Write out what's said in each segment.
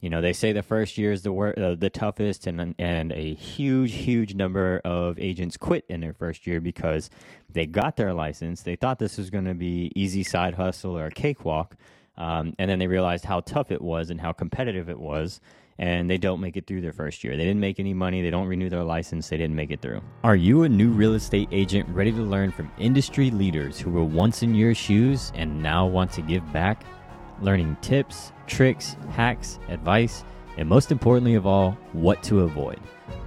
You know, they say the first year is the wor- uh, the toughest, and and a huge, huge number of agents quit in their first year because they got their license. They thought this was going to be easy side hustle or a cakewalk, um, and then they realized how tough it was and how competitive it was, and they don't make it through their first year. They didn't make any money. They don't renew their license. They didn't make it through. Are you a new real estate agent ready to learn from industry leaders who were once in your shoes and now want to give back? Learning tips, tricks, hacks, advice, and most importantly of all, what to avoid.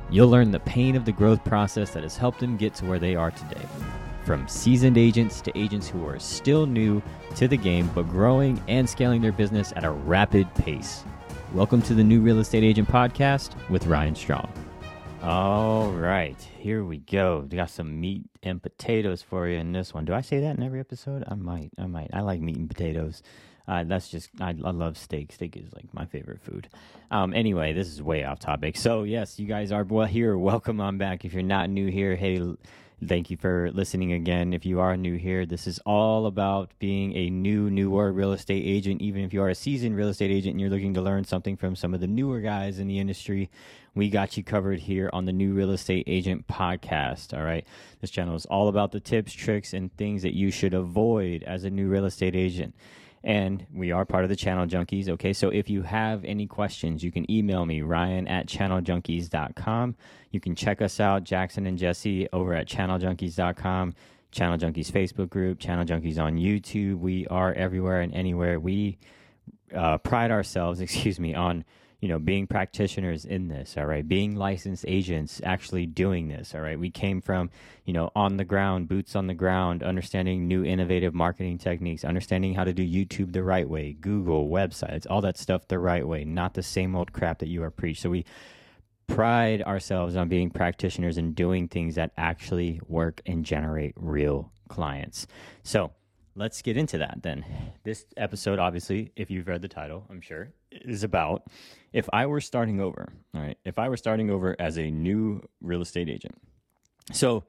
You'll learn the pain of the growth process that has helped them get to where they are today. From seasoned agents to agents who are still new to the game but growing and scaling their business at a rapid pace. Welcome to the New Real Estate Agent Podcast with Ryan Strong. All right, here we go. We got some meat and potatoes for you in this one. Do I say that in every episode? I might. I might. I like meat and potatoes. Uh, that's just I, I love steak. Steak is like my favorite food. Um, anyway, this is way off topic. So yes, you guys are well here. Welcome on back. If you're not new here, hey, thank you for listening again. If you are new here, this is all about being a new, newer real estate agent. Even if you are a seasoned real estate agent and you're looking to learn something from some of the newer guys in the industry, we got you covered here on the New Real Estate Agent podcast. All right. This channel is all about the tips, tricks, and things that you should avoid as a new real estate agent and we are part of the Channel Junkies. Okay, so if you have any questions, you can email me, ryan at channeljunkies.com. You can check us out, Jackson and Jesse, over at channeljunkies.com, Channel Junkies Facebook group, Channel Junkies on YouTube. We are everywhere and anywhere. We uh, pride ourselves, excuse me, on you know, being practitioners in this, all right, being licensed agents actually doing this, all right. We came from, you know, on the ground, boots on the ground, understanding new innovative marketing techniques, understanding how to do YouTube the right way, Google, websites, all that stuff the right way, not the same old crap that you are preached. So we pride ourselves on being practitioners and doing things that actually work and generate real clients. So, let's get into that then. This episode, obviously, if you've read the title, I'm sure, is about if I were starting over. All right. If I were starting over as a new real estate agent. So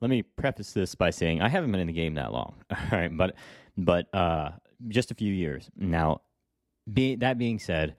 let me preface this by saying I haven't been in the game that long. All right. But, but, uh, just a few years. Now, be, that being said,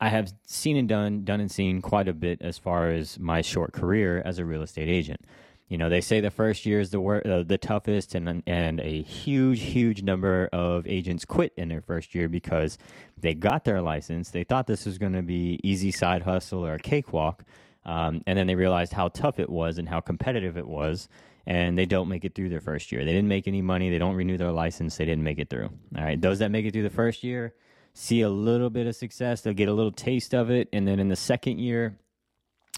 I have seen and done, done and seen quite a bit as far as my short career as a real estate agent. You know, they say the first year is the wor- uh, the toughest, and and a huge, huge number of agents quit in their first year because they got their license. They thought this was going to be easy side hustle or a cakewalk, um, and then they realized how tough it was and how competitive it was, and they don't make it through their first year. They didn't make any money. They don't renew their license. They didn't make it through. All right, those that make it through the first year see a little bit of success. They'll get a little taste of it, and then in the second year,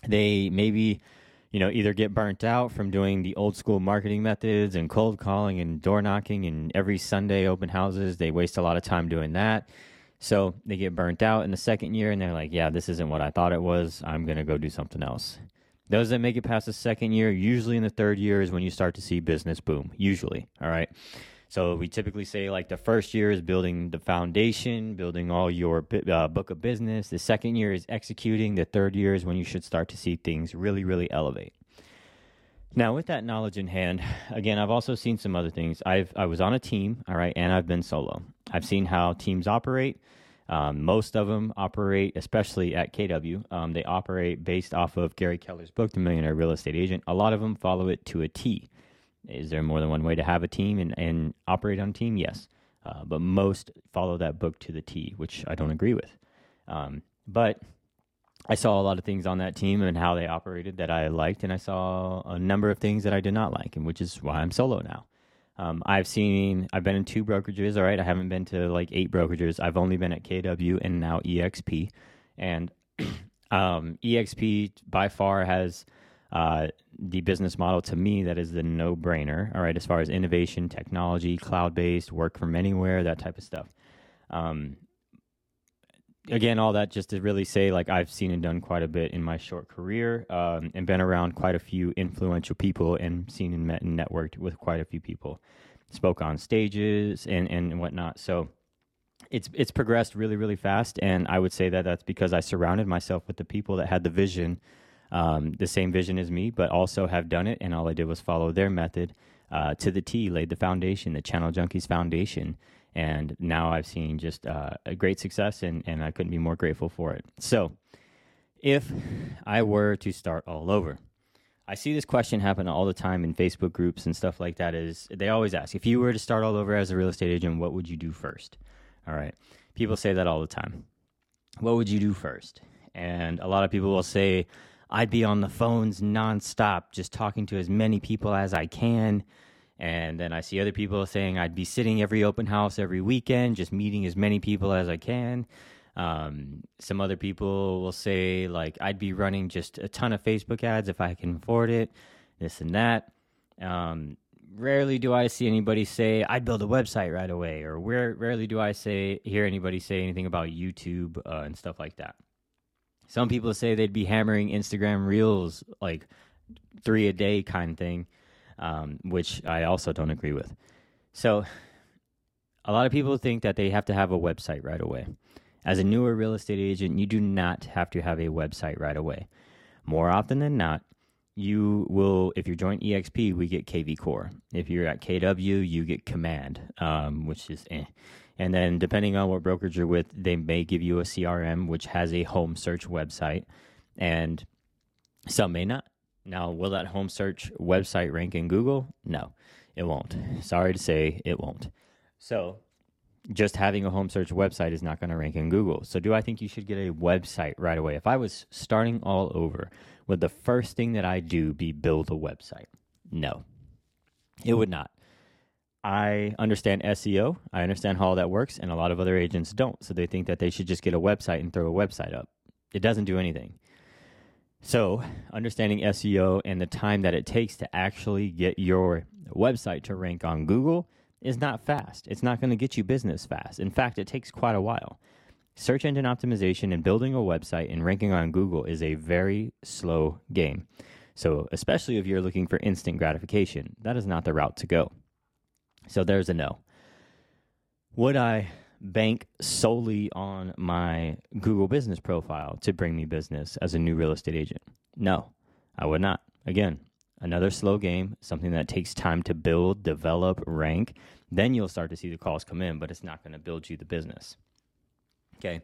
they maybe you know, either get burnt out from doing the old school marketing methods and cold calling and door knocking and every Sunday open houses. They waste a lot of time doing that. So they get burnt out in the second year and they're like, yeah, this isn't what I thought it was. I'm going to go do something else. Those that make it past the second year, usually in the third year, is when you start to see business boom. Usually. All right. So we typically say like the first year is building the foundation, building all your uh, book of business. The second year is executing. The third year is when you should start to see things really, really elevate. Now, with that knowledge in hand, again, I've also seen some other things. I've I was on a team, all right, and I've been solo. I've seen how teams operate. Um, most of them operate, especially at KW, um, they operate based off of Gary Keller's book, The Millionaire Real Estate Agent. A lot of them follow it to a T. Is there more than one way to have a team and, and operate on a team? Yes. Uh, but most follow that book to the T, which I don't agree with. Um, but I saw a lot of things on that team and how they operated that I liked, and I saw a number of things that I did not like, and which is why I'm solo now. Um, I've seen, I've been in two brokerages. All right, I haven't been to like eight brokerages. I've only been at KW and now EXP, and um, EXP by far has uh, the business model to me that is the no brainer. All right, as far as innovation, technology, cloud based, work from anywhere, that type of stuff. Um, again, all that just to really say, like, I've seen and done quite a bit in my short career um, and been around quite a few influential people and seen and met and networked with quite a few people. Spoke on stages and, and whatnot. So, it's it's progressed really really fast and i would say that that's because i surrounded myself with the people that had the vision um, the same vision as me, but also have done it. And all I did was follow their method uh, to the T, laid the foundation, the Channel Junkies Foundation. And now I've seen just uh, a great success, and, and I couldn't be more grateful for it. So, if I were to start all over, I see this question happen all the time in Facebook groups and stuff like that. Is they always ask if you were to start all over as a real estate agent, what would you do first? All right, people say that all the time. What would you do first? And a lot of people will say, I'd be on the phones nonstop, just talking to as many people as I can. And then I see other people saying I'd be sitting every open house every weekend, just meeting as many people as I can. Um, some other people will say, like, I'd be running just a ton of Facebook ads if I can afford it, this and that. Um, rarely do I see anybody say, I'd build a website right away, or where, rarely do I say, hear anybody say anything about YouTube uh, and stuff like that. Some people say they'd be hammering Instagram reels like three a day kind of thing, um, which I also don't agree with. So, a lot of people think that they have to have a website right away. As a newer real estate agent, you do not have to have a website right away. More often than not, you will, if you join EXP, we get KV Core. If you're at KW, you get Command, um, which is eh. And then, depending on what brokerage you're with, they may give you a CRM, which has a home search website, and some may not. Now, will that home search website rank in Google? No, it won't. Sorry to say, it won't. So, just having a home search website is not going to rank in Google. So, do I think you should get a website right away? If I was starting all over, would the first thing that I do be build a website? No, it would not. I understand SEO. I understand how that works, and a lot of other agents don't. So they think that they should just get a website and throw a website up. It doesn't do anything. So, understanding SEO and the time that it takes to actually get your website to rank on Google is not fast. It's not going to get you business fast. In fact, it takes quite a while. Search engine optimization and building a website and ranking on Google is a very slow game. So, especially if you're looking for instant gratification, that is not the route to go. So, there's a no. Would I bank solely on my Google business profile to bring me business as a new real estate agent? No, I would not. Again, another slow game, something that takes time to build, develop, rank. Then you'll start to see the calls come in, but it's not going to build you the business. Okay.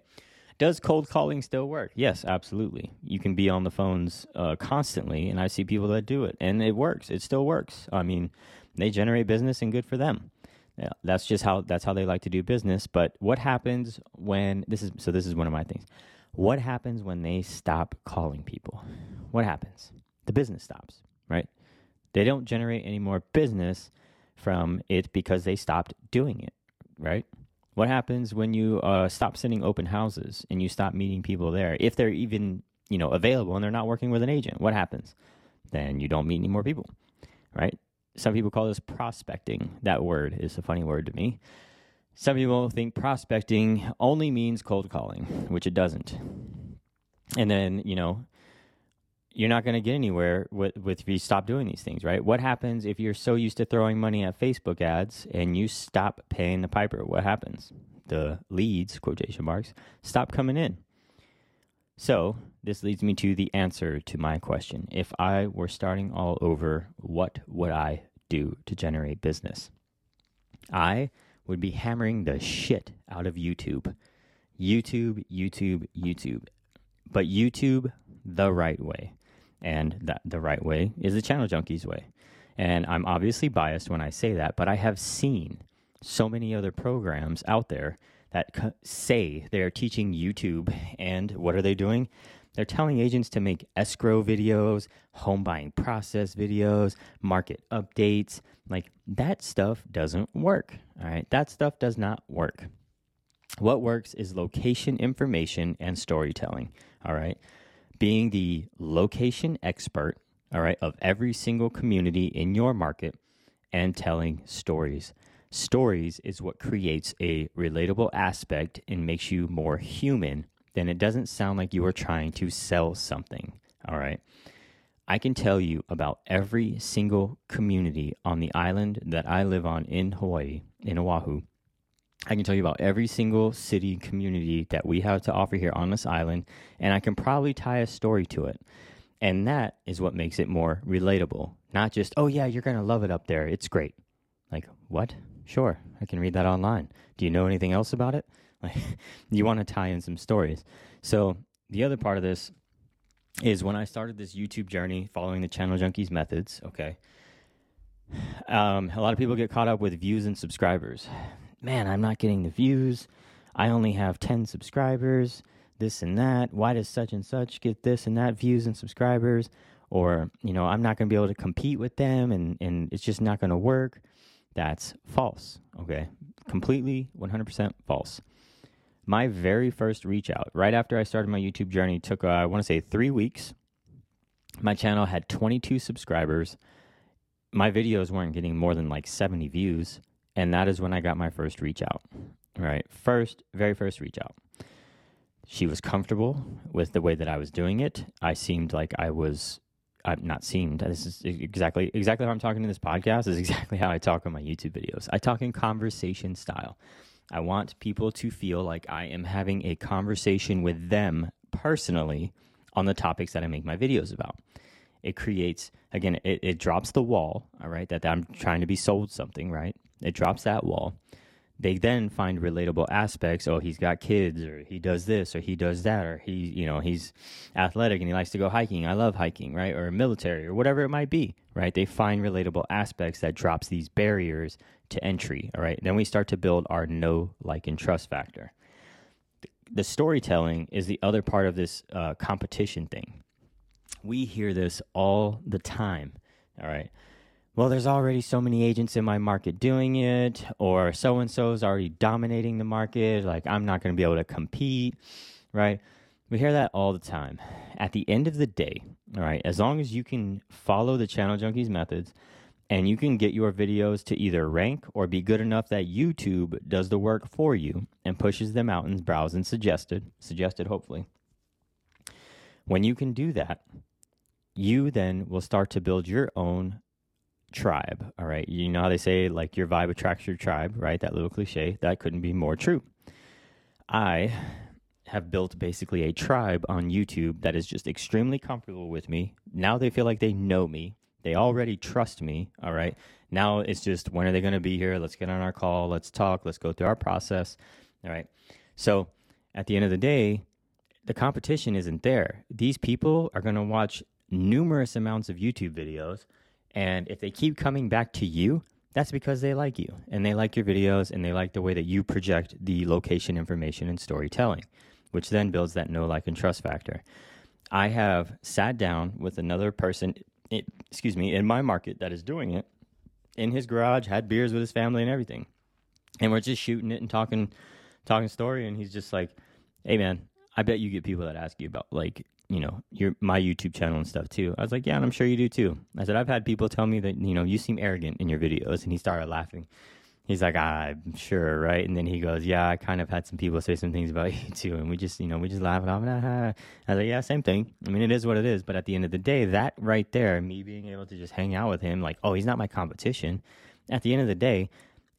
Does cold calling still work? Yes, absolutely. You can be on the phones uh, constantly, and I see people that do it, and it works. It still works. I mean, they generate business, and good for them. Yeah, that's just how that's how they like to do business. But what happens when this is so? This is one of my things. What happens when they stop calling people? What happens? The business stops, right? They don't generate any more business from it because they stopped doing it, right? What happens when you uh, stop sending open houses and you stop meeting people there? If they're even you know available and they're not working with an agent, what happens? Then you don't meet any more people, right? Some people call this prospecting. That word is a funny word to me. Some people think prospecting only means cold calling, which it doesn't. And then, you know, you're not going to get anywhere with, with if you stop doing these things, right? What happens if you're so used to throwing money at Facebook ads and you stop paying the piper? What happens? The leads, quotation marks, stop coming in. So, this leads me to the answer to my question. If I were starting all over, what would I do to generate business? I would be hammering the shit out of YouTube. YouTube, YouTube, YouTube. But YouTube the right way. And that the right way is the channel junkies way. And I'm obviously biased when I say that, but I have seen so many other programs out there that say they are teaching YouTube, and what are they doing? They're telling agents to make escrow videos, home buying process videos, market updates. Like that stuff doesn't work. All right. That stuff does not work. What works is location information and storytelling. All right. Being the location expert, all right, of every single community in your market and telling stories. Stories is what creates a relatable aspect and makes you more human then it doesn't sound like you are trying to sell something. All right. I can tell you about every single community on the island that I live on in Hawaii, in Oahu. I can tell you about every single city community that we have to offer here on this island, and I can probably tie a story to it. And that is what makes it more relatable. Not just, oh, yeah, you're going to love it up there. It's great. Like, what? Sure, I can read that online. Do you know anything else about it? You want to tie in some stories. So, the other part of this is when I started this YouTube journey following the Channel Junkies methods, okay, um, a lot of people get caught up with views and subscribers. Man, I'm not getting the views. I only have 10 subscribers, this and that. Why does such and such get this and that views and subscribers? Or, you know, I'm not going to be able to compete with them and, and it's just not going to work. That's false, okay? Completely 100% false. My very first reach out, right after I started my YouTube journey, took, uh, I want to say, three weeks. My channel had 22 subscribers my videos weren't getting more than like 70 views. And that is when I got my first reach out. Right. First, very first reach out. She was comfortable with the way that I was doing it. I seemed like I was I'm not seemed. This is exactly exactly how I'm talking in this podcast is exactly how I talk on my YouTube videos. I talk in conversation style. I want people to feel like I am having a conversation with them personally on the topics that I make my videos about. It creates again it, it drops the wall all right that i'm trying to be sold something right? It drops that wall. They then find relatable aspects. Oh he's got kids or he does this or he does that or he you know he's athletic and he likes to go hiking. I love hiking right? Or military or whatever it might be right? They find relatable aspects that drops these barriers to entry all right then we start to build our know like and trust factor the storytelling is the other part of this uh, competition thing we hear this all the time. All right. Well, there's already so many agents in my market doing it, or so and so is already dominating the market. Like, I'm not going to be able to compete, right? We hear that all the time. At the end of the day, all right, as long as you can follow the Channel Junkies methods and you can get your videos to either rank or be good enough that YouTube does the work for you and pushes them out and browse and suggested, suggested hopefully. When you can do that, you then will start to build your own tribe. All right. You know how they say, like, your vibe attracts your tribe, right? That little cliche. That couldn't be more true. I have built basically a tribe on YouTube that is just extremely comfortable with me. Now they feel like they know me. They already trust me. All right. Now it's just when are they going to be here? Let's get on our call. Let's talk. Let's go through our process. All right. So at the end of the day, the competition isn't there. These people are going to watch numerous amounts of YouTube videos. And if they keep coming back to you, that's because they like you and they like your videos and they like the way that you project the location information and storytelling, which then builds that know, like, and trust factor. I have sat down with another person, it, excuse me, in my market that is doing it in his garage, had beers with his family and everything. And we're just shooting it and talking, talking story. And he's just like, hey, man, I bet you get people that ask you about like you know your my YouTube channel and stuff too. I was like, yeah, and I'm sure you do too. I said I've had people tell me that you know you seem arrogant in your videos, and he started laughing. He's like, I'm sure, right? And then he goes, yeah, I kind of had some people say some things about you too, and we just you know we just laugh it off. And I was like, yeah, same thing. I mean, it is what it is. But at the end of the day, that right there, me being able to just hang out with him, like, oh, he's not my competition. At the end of the day,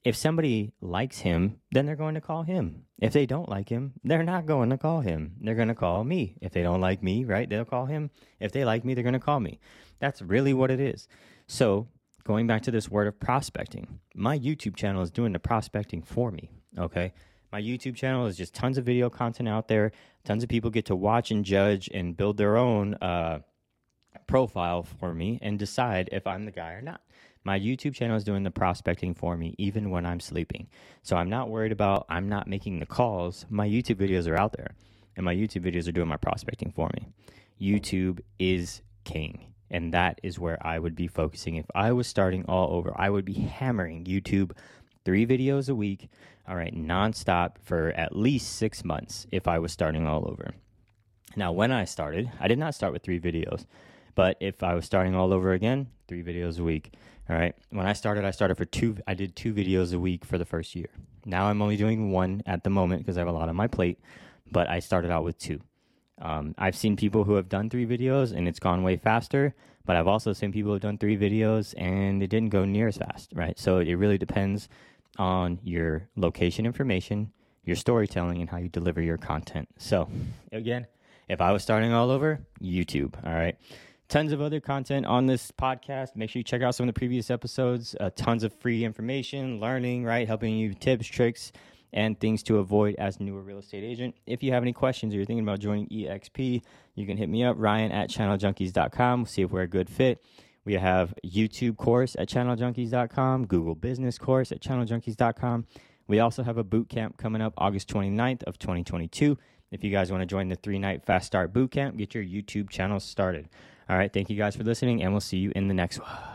if somebody likes him, then they're going to call him. If they don't like him, they're not going to call him. They're going to call me. If they don't like me, right, they'll call him. If they like me, they're going to call me. That's really what it is. So, going back to this word of prospecting, my YouTube channel is doing the prospecting for me, okay? My YouTube channel is just tons of video content out there. Tons of people get to watch and judge and build their own uh, profile for me and decide if I'm the guy or not. My YouTube channel is doing the prospecting for me even when I'm sleeping. So I'm not worried about I'm not making the calls. My YouTube videos are out there and my YouTube videos are doing my prospecting for me. YouTube is king. And that is where I would be focusing. If I was starting all over, I would be hammering YouTube three videos a week, all right, nonstop for at least six months if I was starting all over. Now, when I started, I did not start with three videos, but if I was starting all over again, three videos a week. All right. When I started, I started for two, I did two videos a week for the first year. Now I'm only doing one at the moment because I have a lot on my plate, but I started out with two. Um, I've seen people who have done three videos and it's gone way faster, but I've also seen people who have done three videos and it didn't go near as fast, right? So it really depends on your location information, your storytelling, and how you deliver your content. So again, if I was starting all over, YouTube, all right? tons of other content on this podcast. Make sure you check out some of the previous episodes. Uh, tons of free information, learning, right? Helping you tips, tricks, and things to avoid as a newer real estate agent. If you have any questions or you're thinking about joining EXP, you can hit me up, Ryan at channeljunkies.com. See if we're a good fit. We have YouTube course at channeljunkies.com, Google business course at channeljunkies.com. We also have a boot camp coming up August 29th of 2022. If you guys want to join the three night fast start boot camp, get your YouTube channel started. All right. Thank you guys for listening, and we'll see you in the next one.